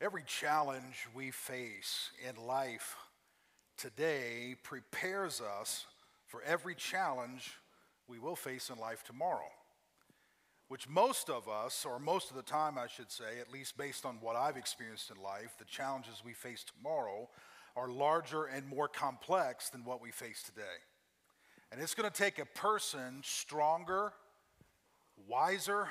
Every challenge we face in life today prepares us for every challenge we will face in life tomorrow. Which most of us, or most of the time I should say, at least based on what I've experienced in life, the challenges we face tomorrow are larger and more complex than what we face today. And it's going to take a person stronger, wiser,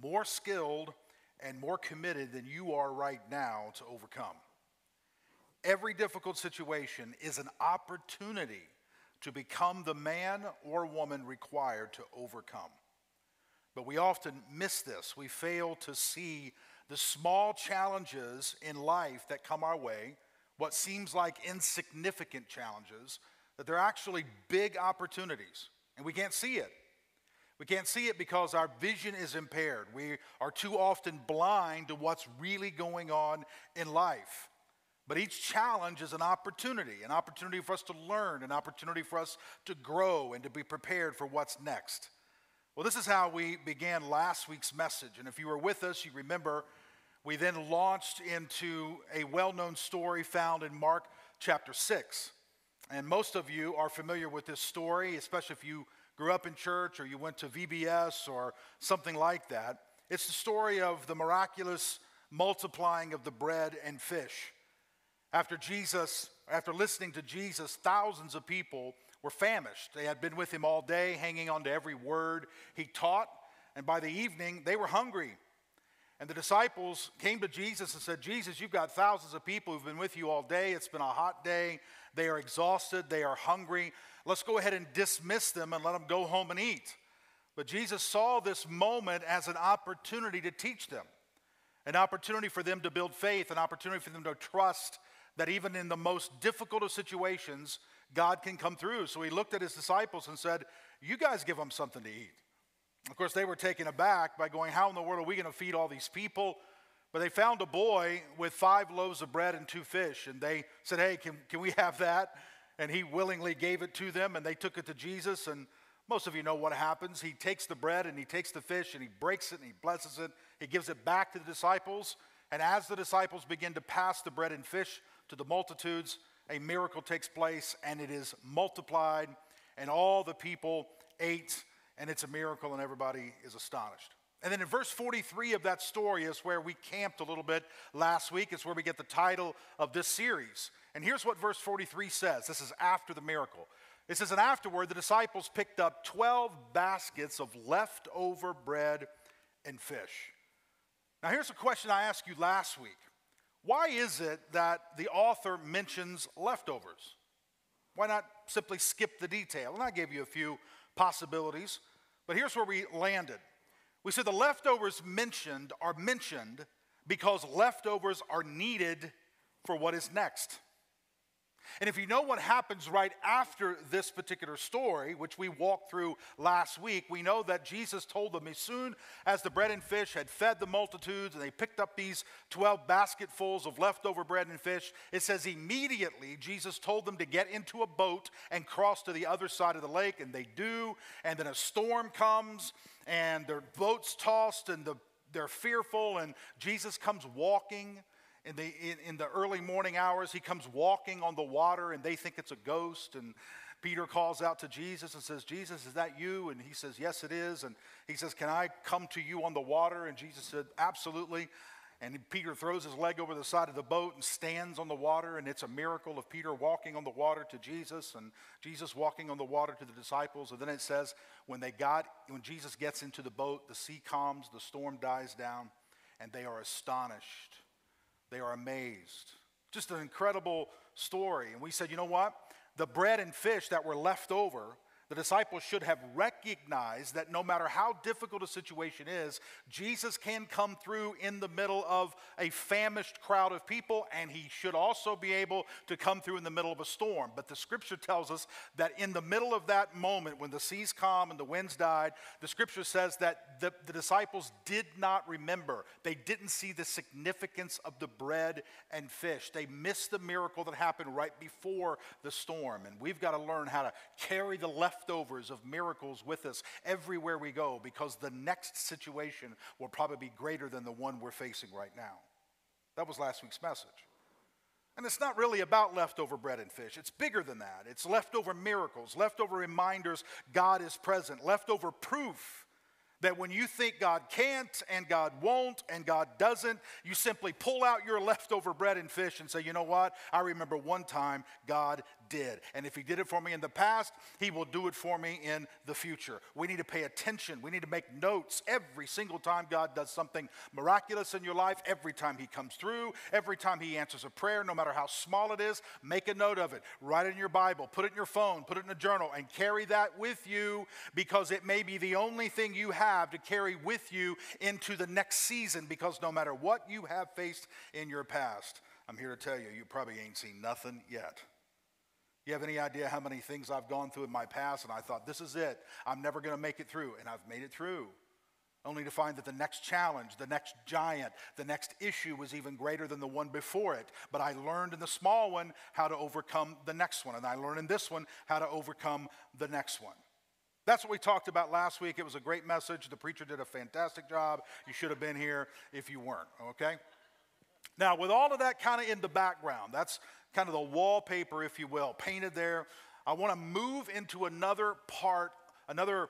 more skilled, and more committed than you are right now to overcome. Every difficult situation is an opportunity to become the man or woman required to overcome. But we often miss this. We fail to see the small challenges in life that come our way, what seems like insignificant challenges, that they're actually big opportunities, and we can't see it. We can't see it because our vision is impaired. We are too often blind to what's really going on in life. But each challenge is an opportunity, an opportunity for us to learn, an opportunity for us to grow and to be prepared for what's next. Well, this is how we began last week's message. And if you were with us, you remember we then launched into a well known story found in Mark chapter 6. And most of you are familiar with this story, especially if you grew up in church or you went to VBS or something like that. It's the story of the miraculous multiplying of the bread and fish. After Jesus, after listening to Jesus, thousands of people were famished. They had been with him all day, hanging on to every word he taught, and by the evening, they were hungry. And the disciples came to Jesus and said, Jesus, you've got thousands of people who've been with you all day. It's been a hot day. They are exhausted. They are hungry. Let's go ahead and dismiss them and let them go home and eat. But Jesus saw this moment as an opportunity to teach them, an opportunity for them to build faith, an opportunity for them to trust that even in the most difficult of situations, God can come through. So he looked at his disciples and said, You guys give them something to eat. Of course, they were taken aback by going, How in the world are we going to feed all these people? But they found a boy with five loaves of bread and two fish, and they said, Hey, can, can we have that? And he willingly gave it to them, and they took it to Jesus. And most of you know what happens. He takes the bread and he takes the fish and he breaks it and he blesses it. He gives it back to the disciples. And as the disciples begin to pass the bread and fish to the multitudes, a miracle takes place and it is multiplied, and all the people ate, and it's a miracle, and everybody is astonished. And then in verse 43 of that story is where we camped a little bit last week. It's where we get the title of this series. And here's what verse 43 says this is after the miracle. It says, And afterward, the disciples picked up 12 baskets of leftover bread and fish. Now, here's a question I asked you last week Why is it that the author mentions leftovers? Why not simply skip the detail? And I gave you a few possibilities, but here's where we landed. We said the leftovers mentioned are mentioned because leftovers are needed for what is next. And if you know what happens right after this particular story, which we walked through last week, we know that Jesus told them as soon as the bread and fish had fed the multitudes and they picked up these 12 basketfuls of leftover bread and fish, it says immediately Jesus told them to get into a boat and cross to the other side of the lake, and they do. And then a storm comes and their boat's tossed and the, they're fearful, and Jesus comes walking in the, in, in, the early morning hours, he comes walking on the water and they think it's a ghost. And Peter calls out to Jesus and says, Jesus, is that you? And he says, Yes, it is. And he says, Can I come to you on the water? And Jesus said, Absolutely. And Peter throws his leg over the side of the boat and stands on the water. And it's a miracle of Peter walking on the water to Jesus and Jesus walking on the water to the disciples. And then it says, when they got, when Jesus gets into the boat, the sea calms, the storm dies down, and they are astonished they are amazed. Just an incredible story. And we said, you know what? The bread and fish that were left over the disciples should have recognized that no matter how difficult a situation is, Jesus can come through in the middle of a famished crowd of people, and he should also be able to come through in the middle of a storm. But the scripture tells us that in the middle of that moment, when the seas calm and the winds died, the scripture says that the, the disciples did not remember. They didn't see the significance of the bread and fish. They missed the miracle that happened right before the storm. And we've got to learn how to carry the leftovers of miracles with us everywhere we go because the next situation will probably be greater than the one we're facing right now. That was last week's message. And it's not really about leftover bread and fish. It's bigger than that. It's leftover miracles, leftover reminders God is present, leftover proof that when you think God can't and God won't and God doesn't, you simply pull out your leftover bread and fish and say, you know what? I remember one time God did. And if He did it for me in the past, He will do it for me in the future. We need to pay attention. We need to make notes every single time God does something miraculous in your life, every time He comes through, every time He answers a prayer, no matter how small it is, make a note of it. Write it in your Bible, put it in your phone, put it in a journal, and carry that with you because it may be the only thing you have to carry with you into the next season because no matter what you have faced in your past, I'm here to tell you, you probably ain't seen nothing yet. You have any idea how many things I've gone through in my past and I thought, this is it. I'm never going to make it through. And I've made it through. Only to find that the next challenge, the next giant, the next issue was even greater than the one before it. But I learned in the small one how to overcome the next one. And I learned in this one how to overcome the next one. That's what we talked about last week. It was a great message. The preacher did a fantastic job. You should have been here if you weren't, okay? Now, with all of that kind of in the background, that's kind of the wallpaper, if you will, painted there. I want to move into another part, another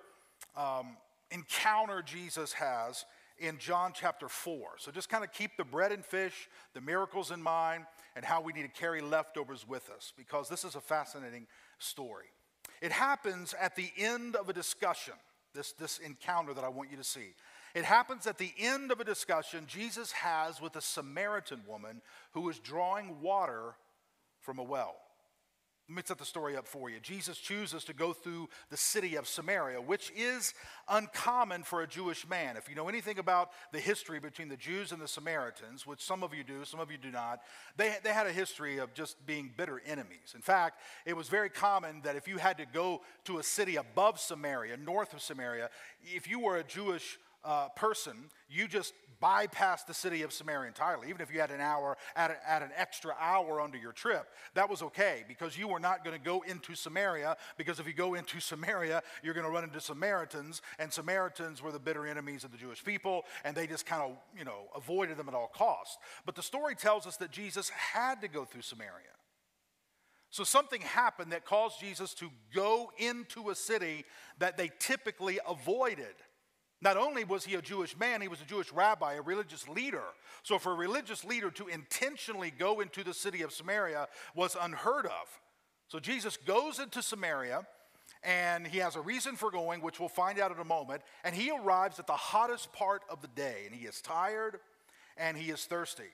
um, encounter Jesus has in John chapter 4. So just kind of keep the bread and fish, the miracles in mind, and how we need to carry leftovers with us, because this is a fascinating story. It happens at the end of a discussion, this, this encounter that I want you to see. It happens at the end of a discussion Jesus has with a Samaritan woman who is drawing water from a well. Let me set the story up for you. Jesus chooses to go through the city of Samaria, which is uncommon for a Jewish man. If you know anything about the history between the Jews and the Samaritans, which some of you do, some of you do not, they, they had a history of just being bitter enemies. In fact, it was very common that if you had to go to a city above Samaria, north of Samaria, if you were a Jewish uh, person, you just bypassed the city of Samaria entirely. Even if you had an hour, add, add an extra hour onto your trip, that was okay because you were not going to go into Samaria. Because if you go into Samaria, you're going to run into Samaritans, and Samaritans were the bitter enemies of the Jewish people, and they just kind of, you know, avoided them at all costs. But the story tells us that Jesus had to go through Samaria. So something happened that caused Jesus to go into a city that they typically avoided. Not only was he a Jewish man, he was a Jewish rabbi, a religious leader. So, for a religious leader to intentionally go into the city of Samaria was unheard of. So, Jesus goes into Samaria and he has a reason for going, which we'll find out in a moment. And he arrives at the hottest part of the day, and he is tired and he is thirsty.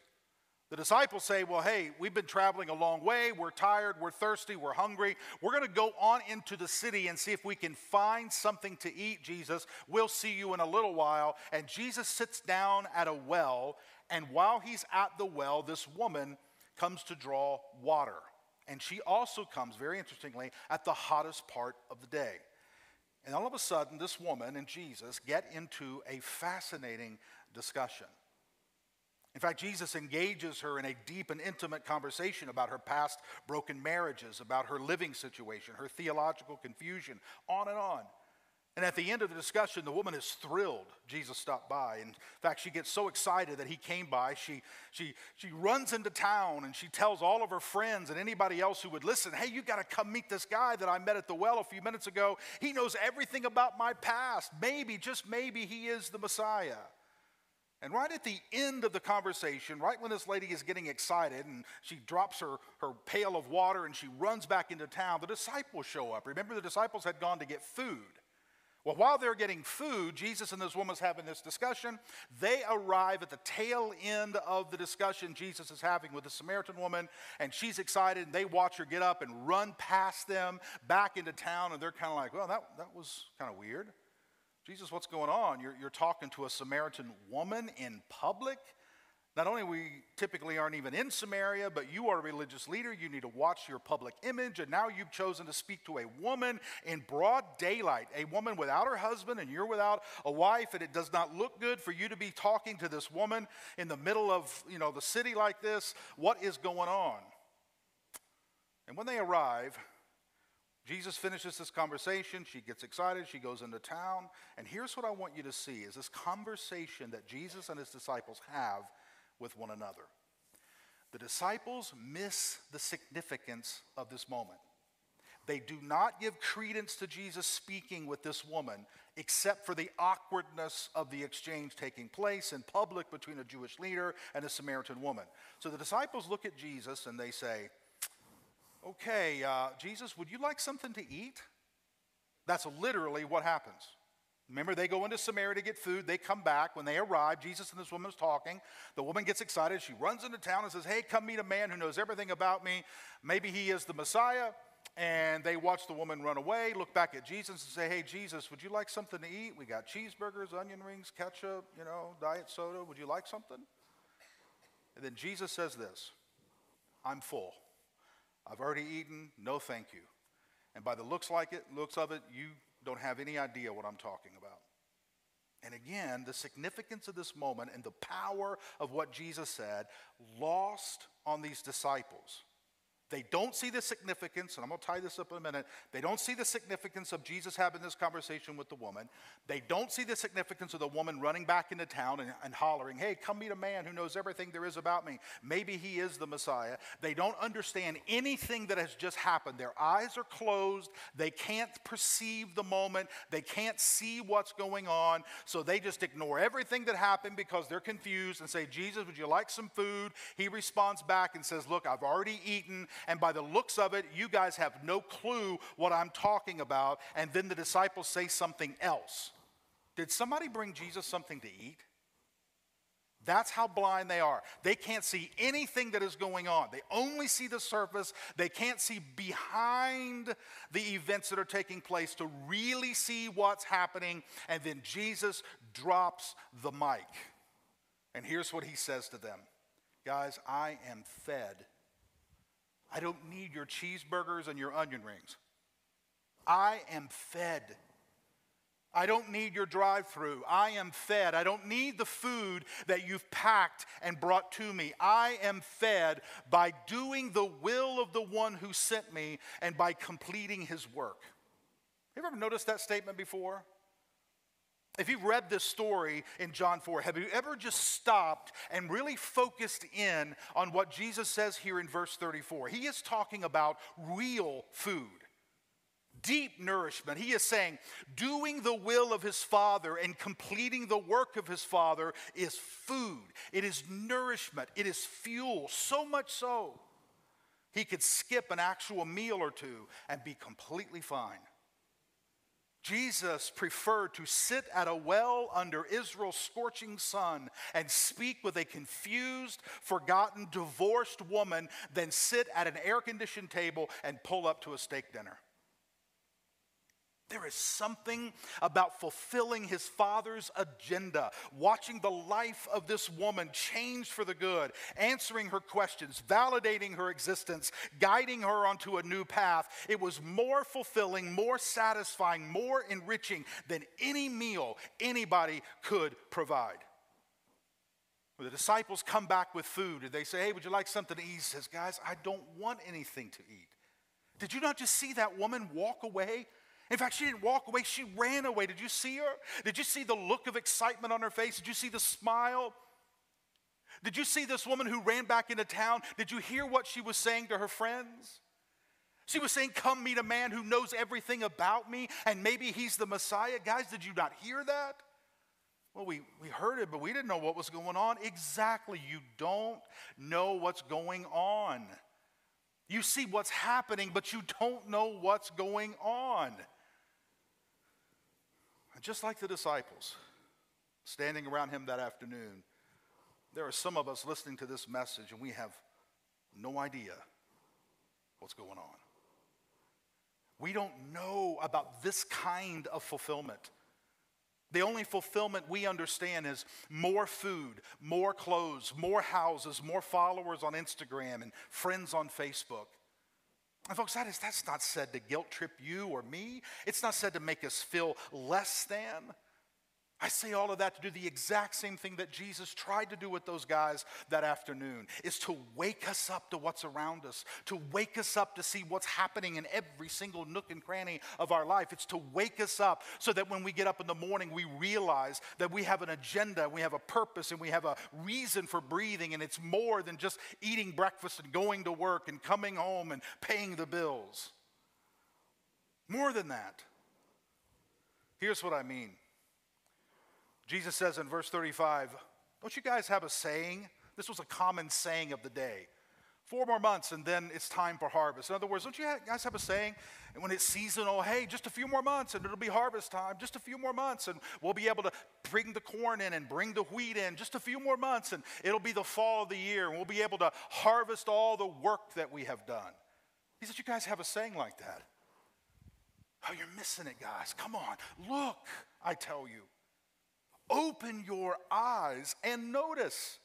The disciples say, Well, hey, we've been traveling a long way. We're tired. We're thirsty. We're hungry. We're going to go on into the city and see if we can find something to eat, Jesus. We'll see you in a little while. And Jesus sits down at a well. And while he's at the well, this woman comes to draw water. And she also comes, very interestingly, at the hottest part of the day. And all of a sudden, this woman and Jesus get into a fascinating discussion. In fact, Jesus engages her in a deep and intimate conversation about her past broken marriages, about her living situation, her theological confusion, on and on. And at the end of the discussion, the woman is thrilled Jesus stopped by. In fact, she gets so excited that he came by. She, she, she runs into town and she tells all of her friends and anybody else who would listen, hey, you got to come meet this guy that I met at the well a few minutes ago. He knows everything about my past. Maybe, just maybe, he is the Messiah. And right at the end of the conversation, right when this lady is getting excited and she drops her, her pail of water and she runs back into town, the disciples show up. Remember, the disciples had gone to get food. Well, while they're getting food, Jesus and this woman's having this discussion. They arrive at the tail end of the discussion Jesus is having with the Samaritan woman, and she's excited, and they watch her get up and run past them back into town, and they're kind of like, well, that, that was kind of weird. Jesus, what's going on? You're, you're talking to a Samaritan woman in public. Not only we typically aren't even in Samaria, but you are a religious leader. You need to watch your public image. And now you've chosen to speak to a woman in broad daylight, a woman without her husband, and you're without a wife. And it does not look good for you to be talking to this woman in the middle of you know, the city like this. What is going on? And when they arrive, Jesus finishes this conversation. She gets excited. She goes into town. And here's what I want you to see is this conversation that Jesus and his disciples have with one another. The disciples miss the significance of this moment. They do not give credence to Jesus speaking with this woman, except for the awkwardness of the exchange taking place in public between a Jewish leader and a Samaritan woman. So the disciples look at Jesus and they say, Okay, uh, Jesus, would you like something to eat? That's literally what happens. Remember, they go into Samaria to get food. They come back. When they arrive, Jesus and this woman is talking. The woman gets excited. She runs into town and says, Hey, come meet a man who knows everything about me. Maybe he is the Messiah. And they watch the woman run away, look back at Jesus and say, Hey, Jesus, would you like something to eat? We got cheeseburgers, onion rings, ketchup, you know, diet soda. Would you like something? And then Jesus says this I'm full. I've already eaten. No, thank you. And by the looks like it, looks of it, you don't have any idea what I'm talking about. And again, the significance of this moment and the power of what Jesus said lost on these disciples. They don't see the significance, and I'm going to tie this up in a minute. They don't see the significance of Jesus having this conversation with the woman. They don't see the significance of the woman running back into town and, and, hollering, Hey, come meet a man who knows everything there is about me. Maybe he is the Messiah. They don't understand anything that has just happened. Their eyes are closed. They can't perceive the moment. They can't see what's going on. So they just ignore everything that happened because they're confused and say, Jesus, would you like some food? He responds back and says, Look, I've already eaten and by the looks of it, you guys have no clue what I'm talking about. And then the disciples say something else. Did somebody bring Jesus something to eat? That's how blind they are. They can't see anything that is going on. They only see the surface. They can't see behind the events that are taking place to really see what's happening. And then Jesus drops the mic. And here's what he says to them Guys, I am fed I don't need your cheeseburgers and your onion rings. I am fed. I don't need your drive through. I am fed. I don't need the food that you've packed and brought to me. I am fed by doing the will of the one who sent me and by completing his work. Have you ever noticed that statement before? If you've read this story in John 4, have you ever just stopped and really focused in on what Jesus says here in verse 34? He is talking about real food, deep nourishment. He is saying, doing the will of his Father and completing the work of his Father is food, it is nourishment, it is fuel, so much so. He could skip an actual meal or two and be completely fine. Jesus preferred to sit at a well under Israel's scorching sun and speak with a confused, forgotten, divorced woman than sit at an air conditioned table and pull up to a steak dinner. There is something about fulfilling his father's agenda, watching the life of this woman change for the good, answering her questions, validating her existence, guiding her onto a new path. It was more fulfilling, more satisfying, more enriching than any meal anybody could provide. When the disciples come back with food and they say, Hey, would you like something to eat? He says, Guys, I don't want anything to eat. Did you not just see that woman walk away in fact, she didn't walk away, she ran away. Did you see her? Did you see the look of excitement on her face? Did you see the smile? Did you see this woman who ran back into town? Did you hear what she was saying to her friends? She was saying, Come meet a man who knows everything about me, and maybe he's the Messiah. Guys, did you not hear that? Well, we, we heard it, but we didn't know what was going on. Exactly. You don't know what's going on. You see what's happening, but you don't know what's going on. And just like the disciples standing around him that afternoon, there are some of us listening to this message and we have no idea what's going on. We don't know about this kind of fulfillment. The only fulfillment we understand is more food, more clothes, more houses, more followers on Instagram, and friends on Facebook. And folks, that is, that's not said to guilt trip you or me. It's not said to make us feel less than. I say all of that to do the exact same thing that Jesus tried to do with those guys that afternoon is to wake us up to what's around us, to wake us up to see what's happening in every single nook and cranny of our life. It's to wake us up so that when we get up in the morning, we realize that we have an agenda, we have a purpose, and we have a reason for breathing, and it's more than just eating breakfast and going to work and coming home and paying the bills. More than that. Here's what I mean. Jesus says in verse 35, Don't you guys have a saying? This was a common saying of the day. Four more months and then it's time for harvest. In other words, don't you guys have a saying? And when it's seasonal, hey, just a few more months and it'll be harvest time. Just a few more months and we'll be able to bring the corn in and bring the wheat in. Just a few more months and it'll be the fall of the year and we'll be able to harvest all the work that we have done. He said, You guys have a saying like that. Oh, you're missing it, guys. Come on. Look, I tell you. Open your eyes and notice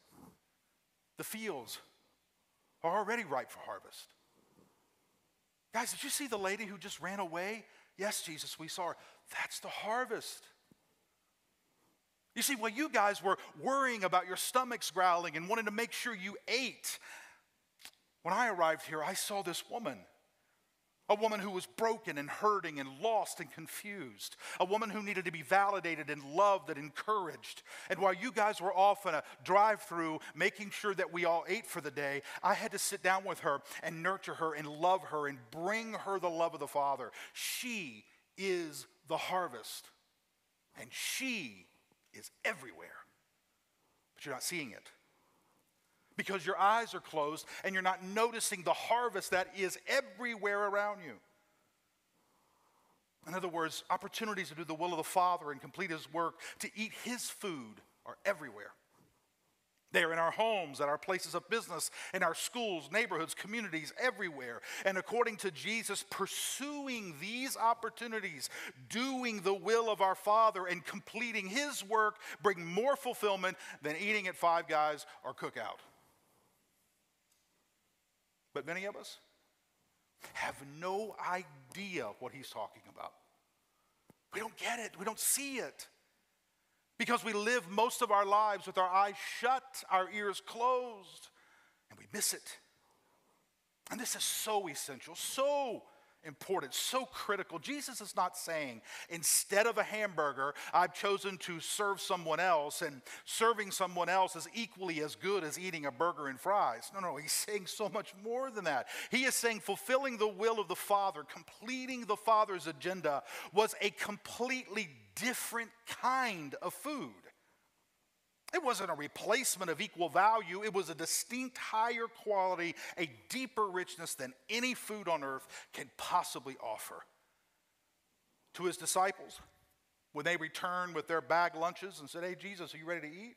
the fields are already ripe for harvest. Guys, did you see the lady who just ran away? Yes, Jesus, we saw her. That's the harvest. You see, while you guys were worrying about your stomachs growling and wanting to make sure you ate, when I arrived here, I saw this woman a woman who was broken and hurting and lost and confused. A woman who needed to be validated and loved and encouraged. And while you guys were off in a drive through making sure that we all ate for the day, I had to sit down with her and nurture her and love her and bring her the love of the Father. She is the harvest, and she is everywhere. But you're not seeing it because your eyes are closed and you're not noticing the harvest that is everywhere around you. In other words, opportunities to do the will of the Father and complete His work, to eat His food, are everywhere. They are in our homes, at our places of business, in our schools, neighborhoods, communities, everywhere. And according to Jesus, pursuing these opportunities, doing the will of our Father, and completing His work bring more fulfillment than eating at Five Guys or Cookout. But many of us have no idea what he's talking about. We don't get it, we don't see it. Because we live most of our lives with our eyes shut, our ears closed, and we miss it. And this is so essential, so important, so critical. Jesus is not saying, instead of a hamburger, I've chosen to serve someone else, and serving someone else is equally as good as eating a burger and fries. No, no, he's saying so much more than that. He is saying fulfilling the will of the Father, completing the Father's agenda, was a completely different kind of food. It wasn't a replacement of equal value. It was a distinct higher quality, a deeper richness than any food on earth can possibly offer. To his disciples, when they returned with their bag lunches and said, Hey, Jesus, are you ready to eat?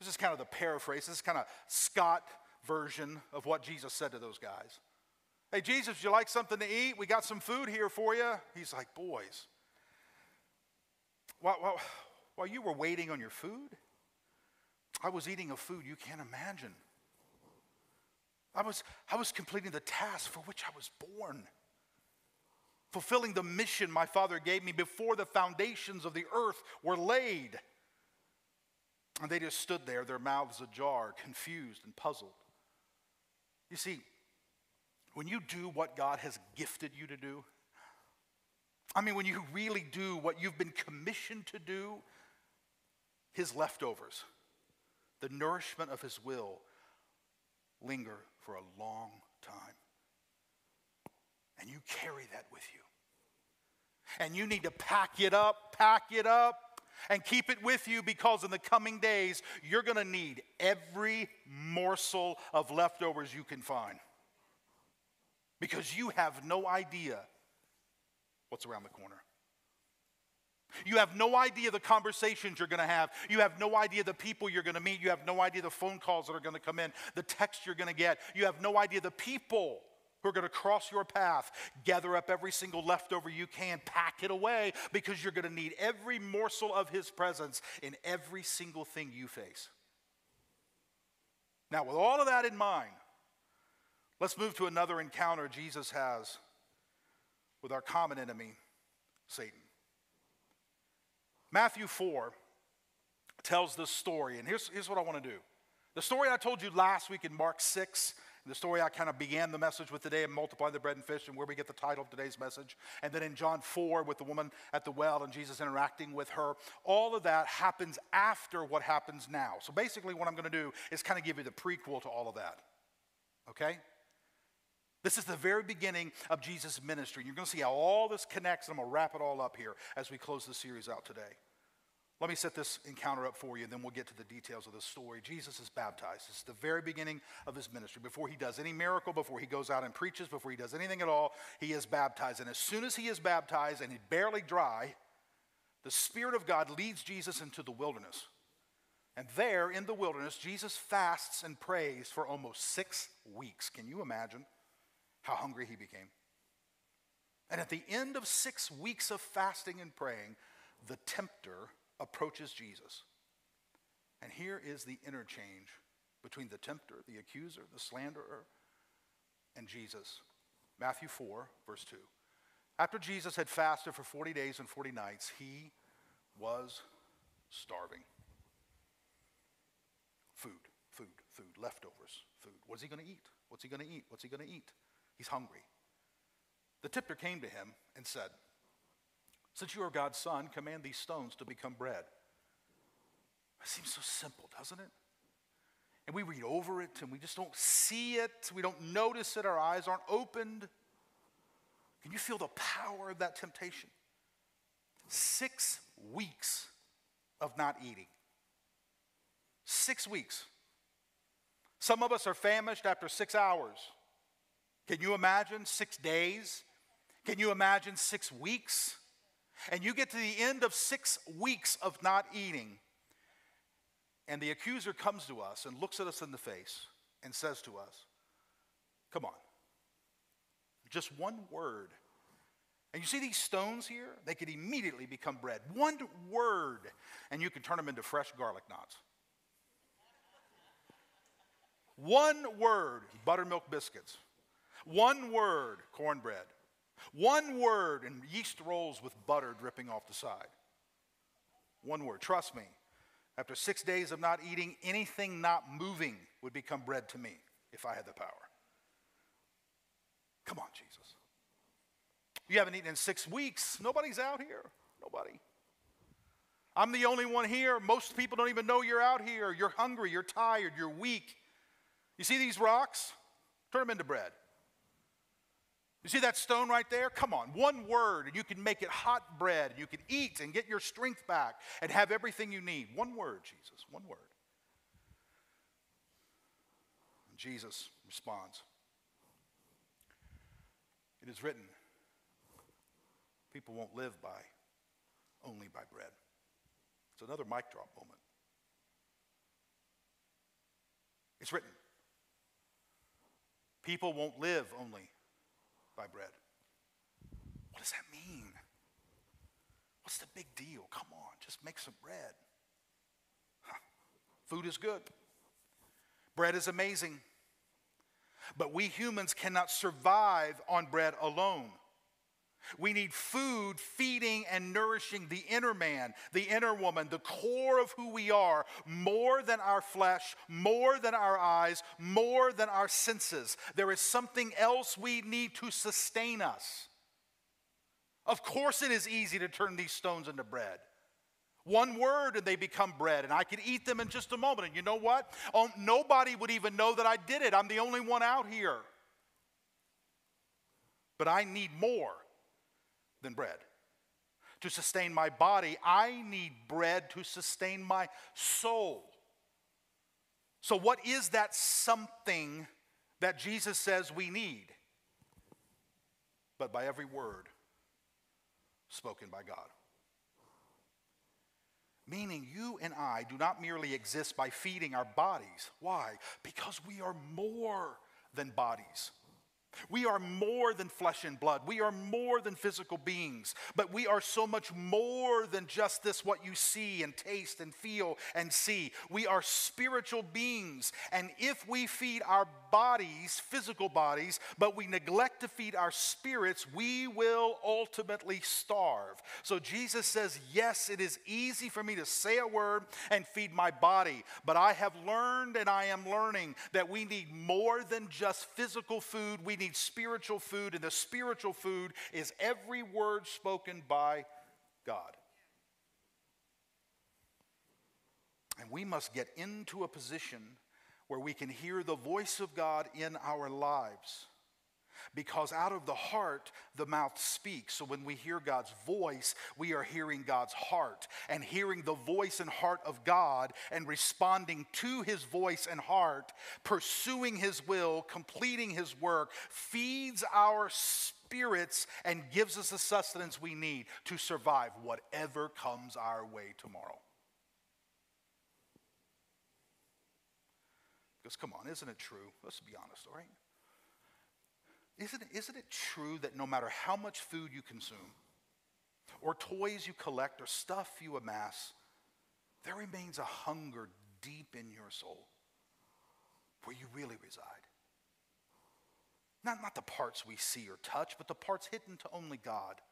This is kind of the paraphrase. This is kind of Scott version of what Jesus said to those guys. Hey, Jesus, you like something to eat? We got some food here for you. He's like, Boys, while, while, while you were waiting on your food, I was eating a food you can't imagine. I was, I was completing the task for which I was born, fulfilling the mission my Father gave me before the foundations of the earth were laid. And they just stood there, their mouths ajar, confused and puzzled. You see, when you do what God has gifted you to do, I mean, when you really do what you've been commissioned to do, His leftovers, the nourishment of His will linger for a long time. And you carry that with you. And you need to pack it up, pack it up, and keep it with you because in the coming days, you're going to need every morsel of leftovers you can find. Because you have no idea what's around the corner. You have no idea the conversations you're going to have. You have no idea the people you're going to meet. You have no idea the phone calls that are going to come in, the text you're going to get. You have no idea the people who are going to cross your path. Gather up every single leftover you can, pack it away because you're going to need every morsel of His presence in every single thing you face. Now, with all of that in mind, let's move to another encounter Jesus has with our common enemy, Satan. Matthew 4 tells this story, and here's, here's what I want to do. The story I told you last week in Mark 6, the story I kind of began the message with today, and multiply the bread and fish, and where we get the title of today's message. And then in John 4, with the woman at the well and Jesus interacting with her, all of that happens after what happens now. So basically, what I'm going to do is kind of give you the prequel to all of that. Okay? This is the very beginning of Jesus' ministry. You're going to see how all this connects, and I'm going to wrap it all up here as we close the series out today. Let me set this encounter up for you, and then we'll get to the details of the story. Jesus is baptized. It's the very beginning of his ministry. Before he does any miracle, before he goes out and preaches, before he does anything at all, he is baptized. And as soon as he is baptized and he's barely dry, the Spirit of God leads Jesus into the wilderness. And there in the wilderness, Jesus fasts and prays for almost six weeks. Can you imagine? How hungry he became. And at the end of six weeks of fasting and praying, the tempter approaches Jesus. And here is the interchange between the tempter, the accuser, the slanderer, and Jesus. Matthew 4, verse 2. After Jesus had fasted for 40 days and 40 nights, he was starving. Food, food, food, leftovers, food. What's he going to eat? What's he going to eat? What's he going to eat? He's hungry. The tempter came to him and said, Since you are God's son, command these stones to become bread. It seems so simple, doesn't it? And we read over it and we just don't see it. We don't notice it. Our eyes aren't opened. Can you feel the power of that temptation? Six weeks of not eating. Six weeks. Some of us are famished after six hours. Can you imagine six days? Can you imagine six weeks? And you get to the end of six weeks of not eating, and the accuser comes to us and looks at us in the face and says to us, Come on, just one word. And you see these stones here? They could immediately become bread. One word, and you can turn them into fresh garlic knots. One word, buttermilk biscuits. One word, cornbread. One word, and yeast rolls with butter dripping off the side. One word. Trust me, after six days of not eating, anything not moving would become bread to me if I had the power. Come on, Jesus. You haven't eaten in six weeks. Nobody's out here. Nobody. I'm the only one here. Most people don't even know you're out here. You're hungry, you're tired, you're weak. You see these rocks? Turn them into bread. You see that stone right there? Come on, one word, and you can make it hot bread, and you can eat and get your strength back and have everything you need. One word, Jesus, one word. And Jesus responds It is written, people won't live by only by bread. It's another mic drop moment. It's written. People won't live only by bread. What does that mean? What's the big deal? Come on, just make some bread. Huh. Food is good, bread is amazing. But we humans cannot survive on bread alone. We need food feeding and nourishing the inner man, the inner woman, the core of who we are, more than our flesh, more than our eyes, more than our senses. There is something else we need to sustain us. Of course, it is easy to turn these stones into bread. One word and they become bread, and I could eat them in just a moment. And you know what? Oh, nobody would even know that I did it. I'm the only one out here. But I need more than bread. To sustain my body, I need bread to sustain my soul. So, what is that something that Jesus says we need? But by every word spoken by God. Meaning, you and I do not merely exist by feeding our bodies. Why? Because we are more than bodies. We are more than flesh and blood. We are more than physical beings, but we are so much more than just this what you see and taste and feel and see. We are spiritual beings, and if we feed our bodies, physical bodies, but we neglect to feed our spirits, we will ultimately starve. So Jesus says, Yes, it is easy for me to say a word and feed my body, but I have learned and I am learning that we need more than just physical food. We need spiritual food, and the spiritual food is every word spoken by God. And we must get into a position where we can hear the voice of God in our lives. Because out of the heart, the mouth speaks. So when we hear God's voice, we are hearing God's heart. And hearing the voice and heart of God and responding to his voice and heart, pursuing his will, completing his work, feeds our spirits and gives us the sustenance we need to survive whatever comes our way tomorrow. Because, come on, isn't it true? Let's be honest, all right? Isn't it, isn't it true that no matter how much food you consume, or toys you collect, or stuff you amass, there remains a hunger deep in your soul where you really reside? Not, not the parts we see or touch, but the parts hidden to only God.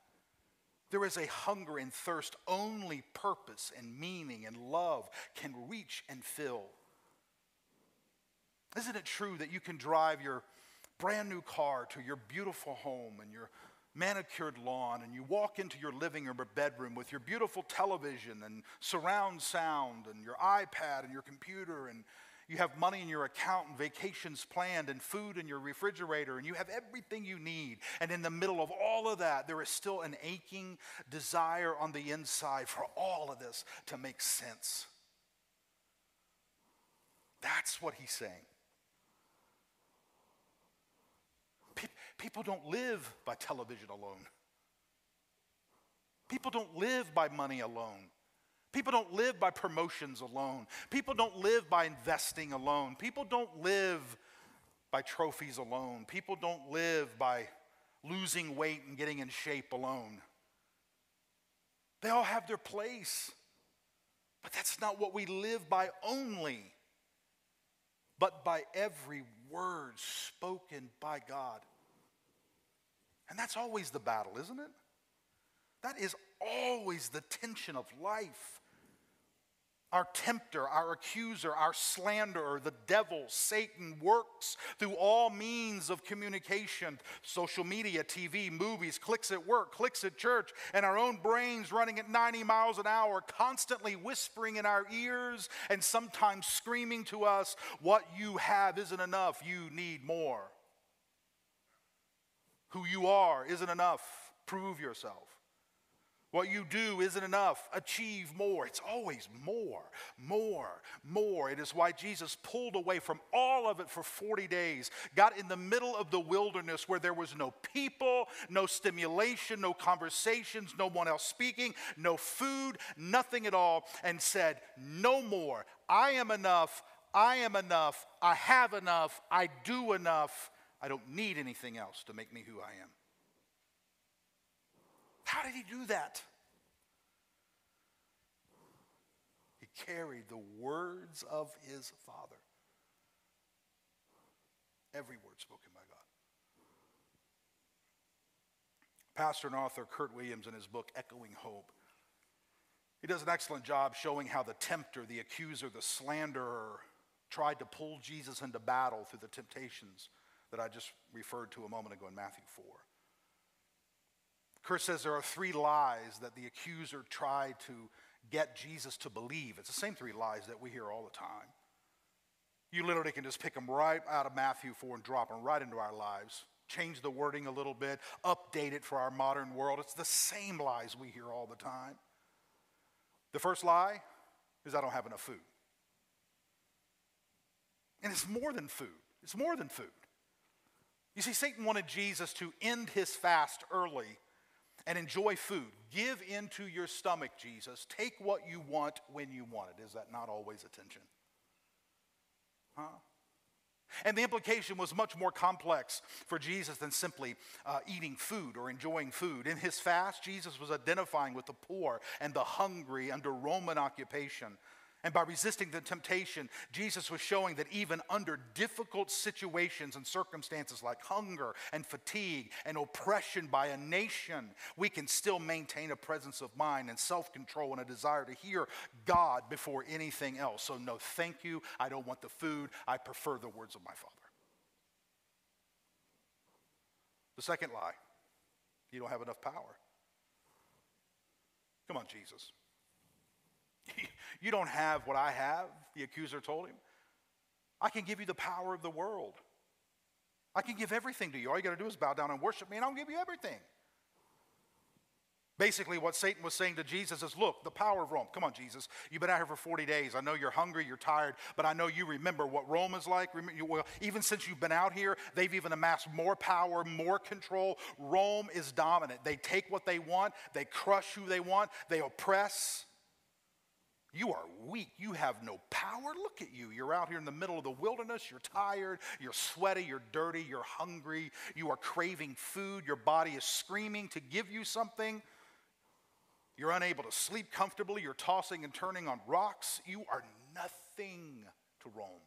There is a hunger and thirst only purpose and meaning and love can reach and fill. Isn't it true that you can drive your brand new car to your beautiful home and your manicured lawn, and you walk into your living room or bedroom with your beautiful television and surround sound and your iPad and your computer, and you have money in your account and vacations planned and food in your refrigerator, and you have everything you need. And in the middle of all of that, there is still an aching desire on the inside for all of this to make sense. That's what he's saying. People don't live by television alone. People don't live by money alone. People don't live by promotions alone. People don't live by investing alone. People don't live by trophies alone. People don't live by losing weight and getting in shape alone. They all have their place. But that's not what we live by only, but by every word spoken by God. And that's always the battle, isn't it? That is always the tension of life. Our tempter, our accuser, our slanderer, the devil, Satan works through all means of communication social media, TV, movies, cliques at work, cliques at church, and our own brains running at 90 miles an hour, constantly whispering in our ears and sometimes screaming to us, What you have isn't enough, you need more. Who you are isn't enough. Prove yourself. What you do isn't enough. Achieve more. It's always more, more, more. It is why Jesus pulled away from all of it for 40 days, got in the middle of the wilderness where there was no people, no stimulation, no conversations, no one else speaking, no food, nothing at all, and said, No more. I am enough. I am enough. I have enough. I do enough. I don't need anything else to make me who I am. How did he do that? He carried the words of his Father. Every word spoken by God. Pastor and author Kurt Williams, in his book Echoing Hope, he does an excellent job showing how the tempter, the accuser, the slanderer tried to pull Jesus into battle through the temptations that I just referred to a moment ago in Matthew 4. Kurt says there are three lies that the accuser tried to get Jesus to believe. It's the same three lies that we hear all the time. You literally can just pick them right out of Matthew 4 and drop them right into our lives. Change the wording a little bit, update it for our modern world. It's the same lies we hear all the time. The first lie is I don't have enough food. And it's more than food, it's more than food. You see, Satan wanted Jesus to end his fast early and enjoy food. Give into your stomach, Jesus. Take what you want when you want it. Is that not always attention? Huh? And the implication was much more complex for Jesus than simply uh, eating food or enjoying food. In his fast, Jesus was identifying with the poor and the hungry under Roman occupation. And by resisting the temptation, Jesus was showing that even under difficult situations and circumstances like hunger and fatigue and oppression by a nation, we can still maintain a presence of mind and self control and a desire to hear God before anything else. So, no, thank you. I don't want the food. I prefer the words of my Father. The second lie you don't have enough power. Come on, Jesus. You don't have what I have, the accuser told him. I can give you the power of the world. I can give everything to you. All you got to do is bow down and worship me, and I'll give you everything. Basically, what Satan was saying to Jesus is Look, the power of Rome. Come on, Jesus. You've been out here for 40 days. I know you're hungry, you're tired, but I know you remember what Rome is like. Well, even since you've been out here, they've even amassed more power, more control. Rome is dominant. They take what they want, they crush who they want, they oppress. You are weak. You have no power. Look at you. You're out here in the middle of the wilderness. You're tired. You're sweaty. You're dirty. You're hungry. You are craving food. Your body is screaming to give you something. You're unable to sleep comfortably. You're tossing and turning on rocks. You are nothing to Rome.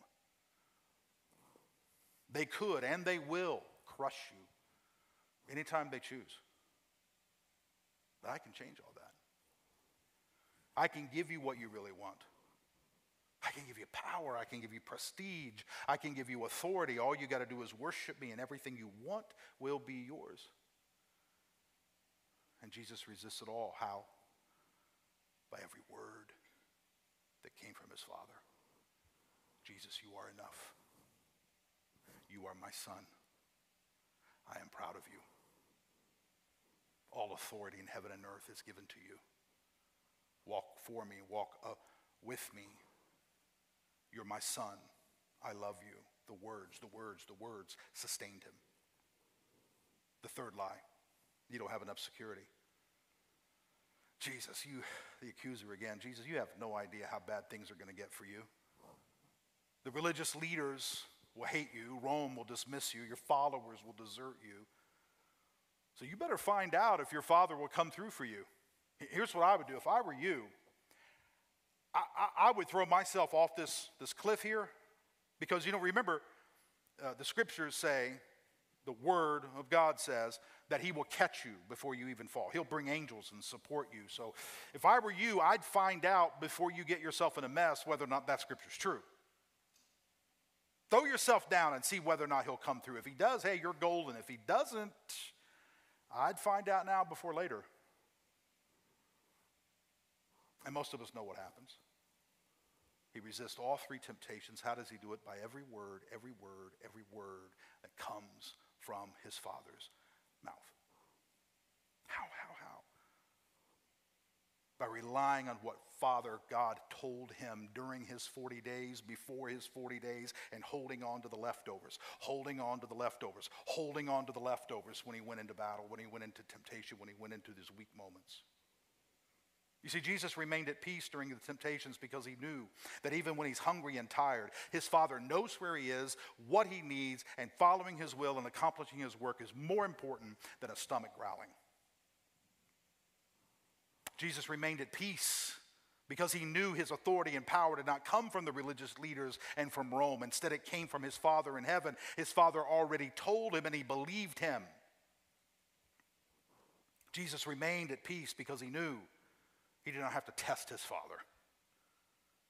They could and they will crush you anytime they choose. But I can change all that. I can give you what you really want. I can give you power. I can give you prestige. I can give you authority. All you got to do is worship me, and everything you want will be yours. And Jesus resists it all. How? By every word that came from his Father. Jesus, you are enough. You are my son. I am proud of you. All authority in heaven and earth is given to you. Walk for me, walk uh, with me. You're my son. I love you. The words, the words, the words sustained him. The third lie you don't have enough security. Jesus, you, the accuser again, Jesus, you have no idea how bad things are going to get for you. The religious leaders will hate you, Rome will dismiss you, your followers will desert you. So you better find out if your father will come through for you. Here's what I would do if I were you. I, I, I would throw myself off this, this cliff here because, you know, remember, uh, the scriptures say, the word of God says that he will catch you before you even fall. He'll bring angels and support you. So if I were you, I'd find out before you get yourself in a mess whether or not that scripture is true. Throw yourself down and see whether or not he'll come through. If he does, hey, you're golden. If he doesn't, I'd find out now before later. And most of us know what happens. He resists all three temptations. How does he do it? By every word, every word, every word that comes from his Father's mouth. How, how, how? By relying on what Father God told him during his 40 days, before his 40 days, and holding on to the leftovers, holding on to the leftovers, holding on to the leftovers when he went into battle, when he went into temptation, when he went into these weak moments. You see, Jesus remained at peace during the temptations because he knew that even when he's hungry and tired, his Father knows where he is, what he needs, and following his will and accomplishing his work is more important than a stomach growling. Jesus remained at peace because he knew his authority and power did not come from the religious leaders and from Rome. Instead, it came from his Father in heaven. His Father already told him and he believed him. Jesus remained at peace because he knew he did not have to test his father.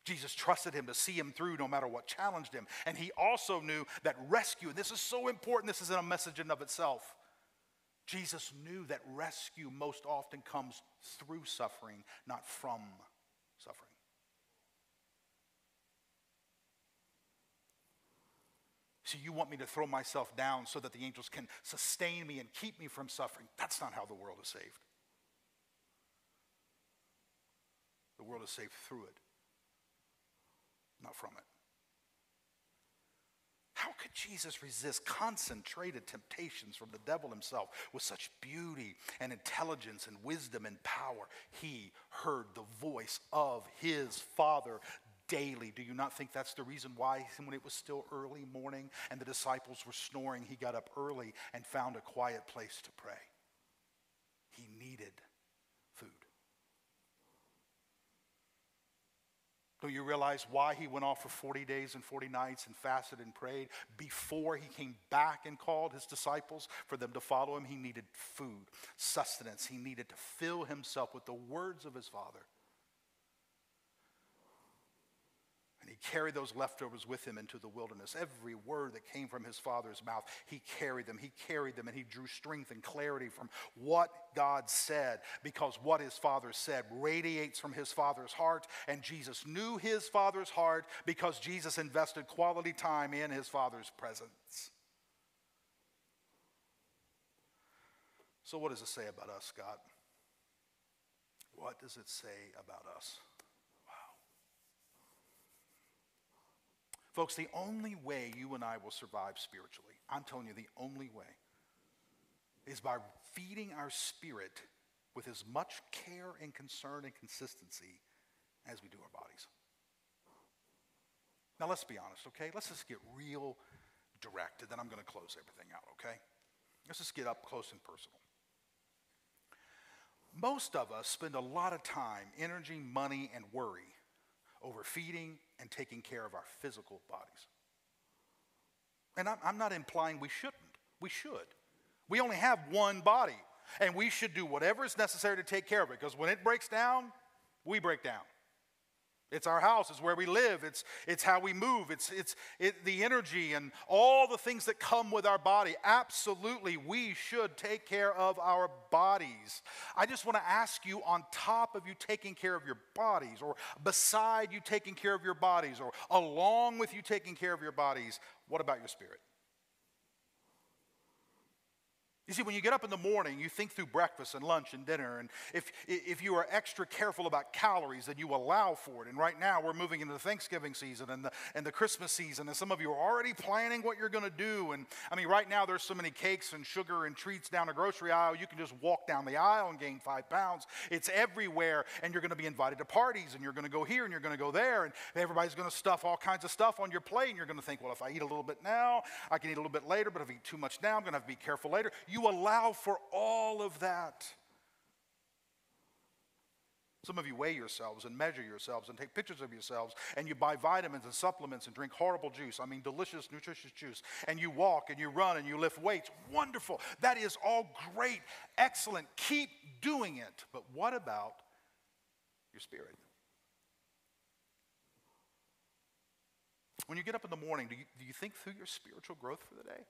Jesus trusted him to see him through no matter what challenged him. And he also knew that rescue, and this is so important, this isn't a message in of itself. Jesus knew that rescue most often comes through suffering, not from suffering. So you want me to throw myself down so that the angels can sustain me and keep me from suffering. That's not how the world is saved. The world is saved through it, not from it. How could Jesus resist concentrated temptations from the devil himself with such beauty and intelligence and wisdom and power? He heard the voice of his Father daily. Do you not think that's the reason why, when it was still early morning and the disciples were snoring, he got up early and found a quiet place to pray? He needed food. Do you realize why he went off for 40 days and 40 nights and fasted and prayed? Before he came back and called his disciples for them to follow him, he needed food, sustenance. He needed to fill himself with the words of his Father. And he carried those leftovers with him into the wilderness. Every word that came from his father's mouth, he carried them. He carried them and he drew strength and clarity from what God said because what his father said radiates from his father's heart. And Jesus knew his father's heart because Jesus invested quality time in his father's presence. So, what does it say about us, God? What does it say about us? Folks, the only way you and I will survive spiritually, I'm telling you, the only way, is by feeding our spirit with as much care and concern and consistency as we do our bodies. Now, let's be honest, okay? Let's just get real direct, and then I'm going to close everything out, okay? Let's just get up close and personal. Most of us spend a lot of time, energy, money, and worry over feeding and taking care of our physical bodies. And I'm, I'm not implying we shouldn't. We should. We only have one body, and we should do whatever is necessary to take care of it because when it breaks down, we break down. It's our house, it's where we live, it's, it's how we move, it's, it's it, the energy and all the things that come with our body. Absolutely, we should take care of our bodies. I just want to ask you on top of you taking care of your bodies, or beside you taking care of your bodies, or along with you taking care of your bodies, what about your spirit? You see, when you get up in the morning, you think through breakfast and lunch and dinner. And if, if you are extra careful about calories, then you allow for it. And right now, we're moving into the Thanksgiving season and the, and the Christmas season. And some of you are already planning what you're going to do. And I mean, right now, there's so many cakes and sugar and treats down a grocery aisle. You can just walk down the aisle and gain five pounds. It's everywhere. And you're going to be invited to parties. And you're going to go here and you're going to go there. And everybody's going to stuff all kinds of stuff on your plate. And you're going to think, well, if I eat a little bit now, I can eat a little bit later. But if I eat too much now, I'm going to have to be careful later. You allow for all of that. Some of you weigh yourselves and measure yourselves and take pictures of yourselves and you buy vitamins and supplements and drink horrible juice. I mean, delicious, nutritious juice. And you walk and you run and you lift weights. Wonderful. That is all great, excellent. Keep doing it. But what about your spirit? When you get up in the morning, do you, do you think through your spiritual growth for the day?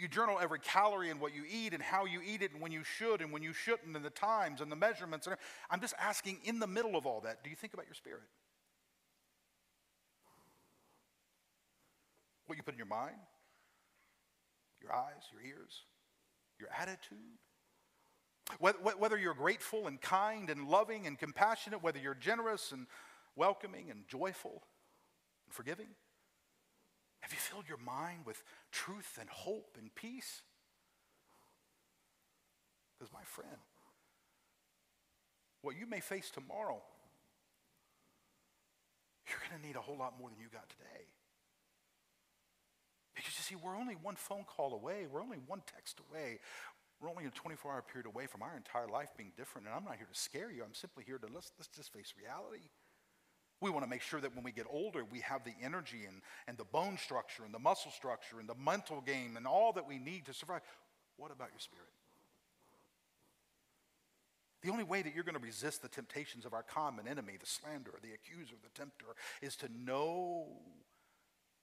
You journal every calorie and what you eat and how you eat it and when you should and when you shouldn't and the times and the measurements. I'm just asking in the middle of all that, do you think about your spirit? What you put in your mind, your eyes, your ears, your attitude. Whether you're grateful and kind and loving and compassionate, whether you're generous and welcoming and joyful and forgiving. Have you filled your mind with truth and hope and peace? Because, my friend, what you may face tomorrow, you're going to need a whole lot more than you got today. Because you see, we're only one phone call away, we're only one text away, we're only a 24 hour period away from our entire life being different. And I'm not here to scare you, I'm simply here to let's, let's just face reality. We want to make sure that when we get older, we have the energy and, and the bone structure and the muscle structure and the mental game and all that we need to survive. What about your spirit? The only way that you're going to resist the temptations of our common enemy, the slanderer, the accuser, the tempter, is to know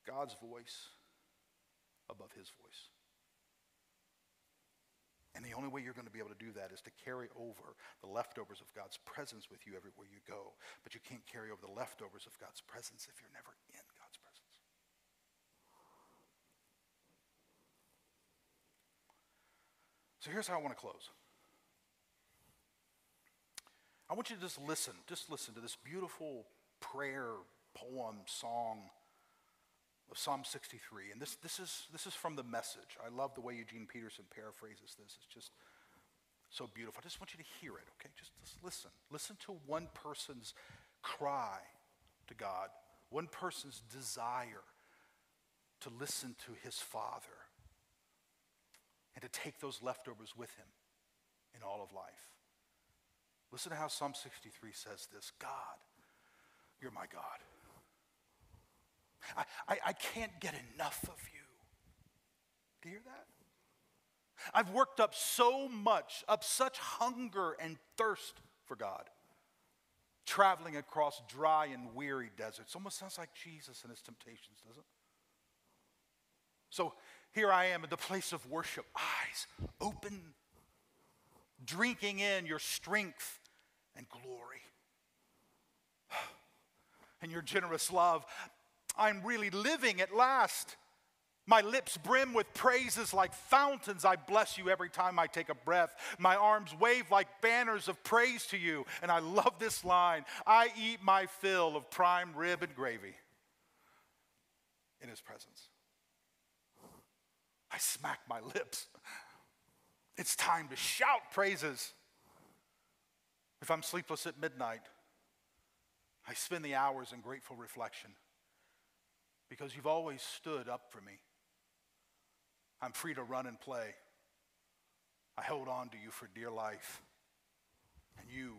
God's voice above his voice. And the only way you're going to be able to do that is to carry over the leftovers of God's presence with you everywhere you go. But you can't carry over the leftovers of God's presence if you're never in God's presence. So here's how I want to close. I want you to just listen, just listen to this beautiful prayer, poem, song of Psalm 63. And this, this, is, this is from the message. I love the way Eugene Peterson paraphrases this. It's just so beautiful. I just want you to hear it, okay? Just, just listen. Listen to one person's cry to God, one person's desire to listen to his Father and to take those leftovers with him in all of life. Listen to how Psalm 63 says this God, you're my God. I, I, I can't get enough of you. Do you hear that? I've worked up so much, up such hunger and thirst for God, traveling across dry and weary deserts. Almost sounds like Jesus and his temptations, doesn't it? So here I am in the place of worship, eyes open, drinking in your strength and glory. And your generous love. I'm really living at last. My lips brim with praises like fountains. I bless you every time I take a breath. My arms wave like banners of praise to you. And I love this line I eat my fill of prime rib and gravy in his presence. I smack my lips. It's time to shout praises. If I'm sleepless at midnight, I spend the hours in grateful reflection because you've always stood up for me. I'm free to run and play. I hold on to you for dear life. And you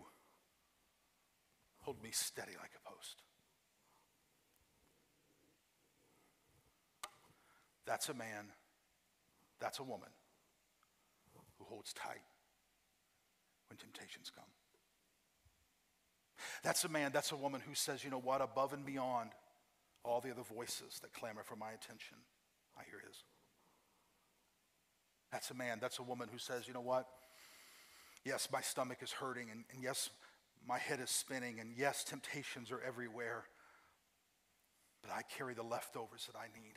hold me steady like a post. That's a man, that's a woman who holds tight when temptations come. That's a man, that's a woman who says, you know what, above and beyond all the other voices that clamor for my attention, I hear his. That's a man, that's a woman who says, you know what? Yes, my stomach is hurting, and, and yes, my head is spinning, and yes, temptations are everywhere. But I carry the leftovers that I need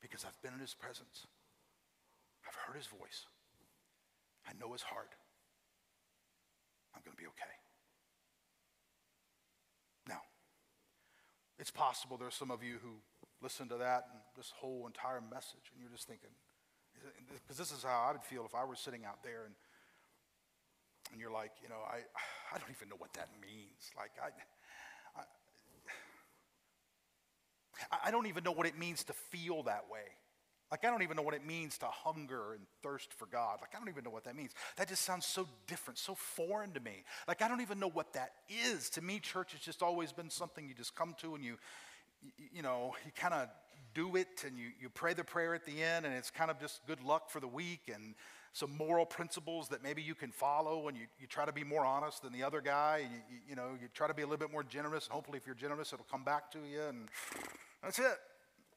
because I've been in his presence. I've heard his voice. I know his heart. I'm going to be okay. Now, it's possible there's some of you who listen to that and this whole entire message, and you're just thinking, because this is how I would feel if I were sitting out there and and you're like, you know, I I don't even know what that means. Like I. I, I don't even know what it means to feel that way. Like, I don't even know what it means to hunger and thirst for God. Like, I don't even know what that means. That just sounds so different, so foreign to me. Like, I don't even know what that is. To me, church has just always been something you just come to and you, you know, you kind of do it and you, you pray the prayer at the end and it's kind of just good luck for the week and some moral principles that maybe you can follow and you, you try to be more honest than the other guy and you, you, know you try to be a little bit more generous and hopefully if you're generous it'll come back to you and that's it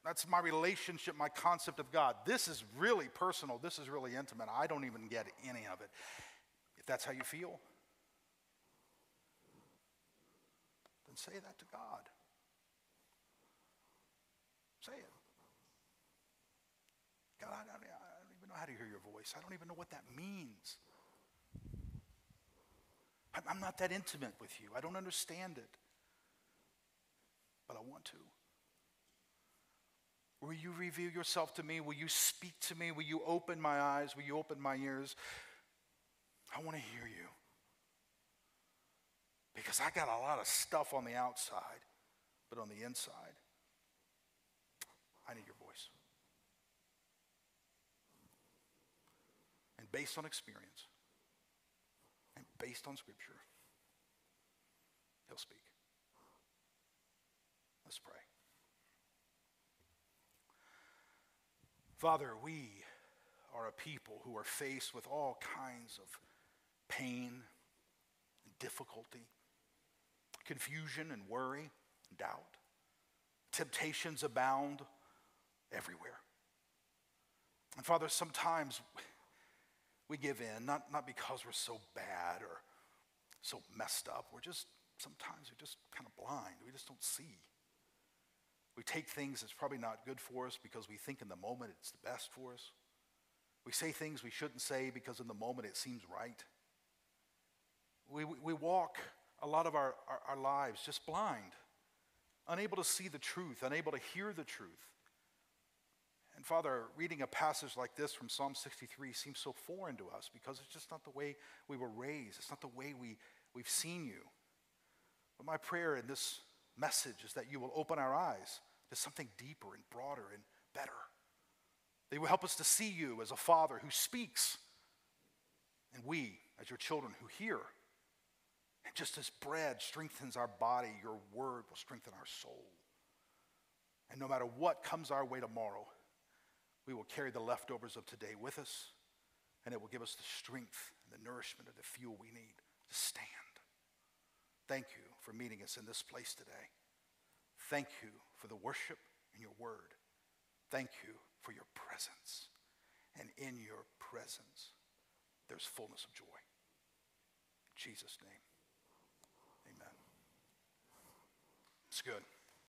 that's my relationship my concept of god this is really personal this is really intimate i don't even get any of it if that's how you feel then say that to god Say it. God, I, I, I don't even know how to hear your voice. I don't even know what that means. I'm not that intimate with you. I don't understand it. But I want to. Will you reveal yourself to me? Will you speak to me? Will you open my eyes? Will you open my ears? I want to hear you. Because I got a lot of stuff on the outside, but on the inside, I need your voice. And based on experience and based on Scripture, He'll speak. Let's pray. Father, we are a people who are faced with all kinds of pain and difficulty, confusion and worry and doubt. Temptations abound everywhere. And Father, sometimes we give in, not, not because we're so bad or so messed up. We're just, sometimes we're just kind of blind. We just don't see. We take things that's probably not good for us because we think in the moment it's the best for us. We say things we shouldn't say because in the moment it seems right. We, we walk a lot of our, our, our lives just blind, unable to see the truth, unable to hear the truth. And Father, reading a passage like this from Psalm 63 seems so foreign to us because it's just not the way we were raised. It's not the way we, we've seen you. But my prayer in this message is that you will open our eyes to something deeper and broader and better. They will help us to see you as a father who speaks, and we as your children who hear. And just as bread strengthens our body, your word will strengthen our soul. And no matter what comes our way tomorrow, we will carry the leftovers of today with us, and it will give us the strength and the nourishment and the fuel we need to stand. Thank you for meeting us in this place today. Thank you for the worship and your word. Thank you for your presence. And in your presence, there's fullness of joy. In Jesus' name, amen. It's good.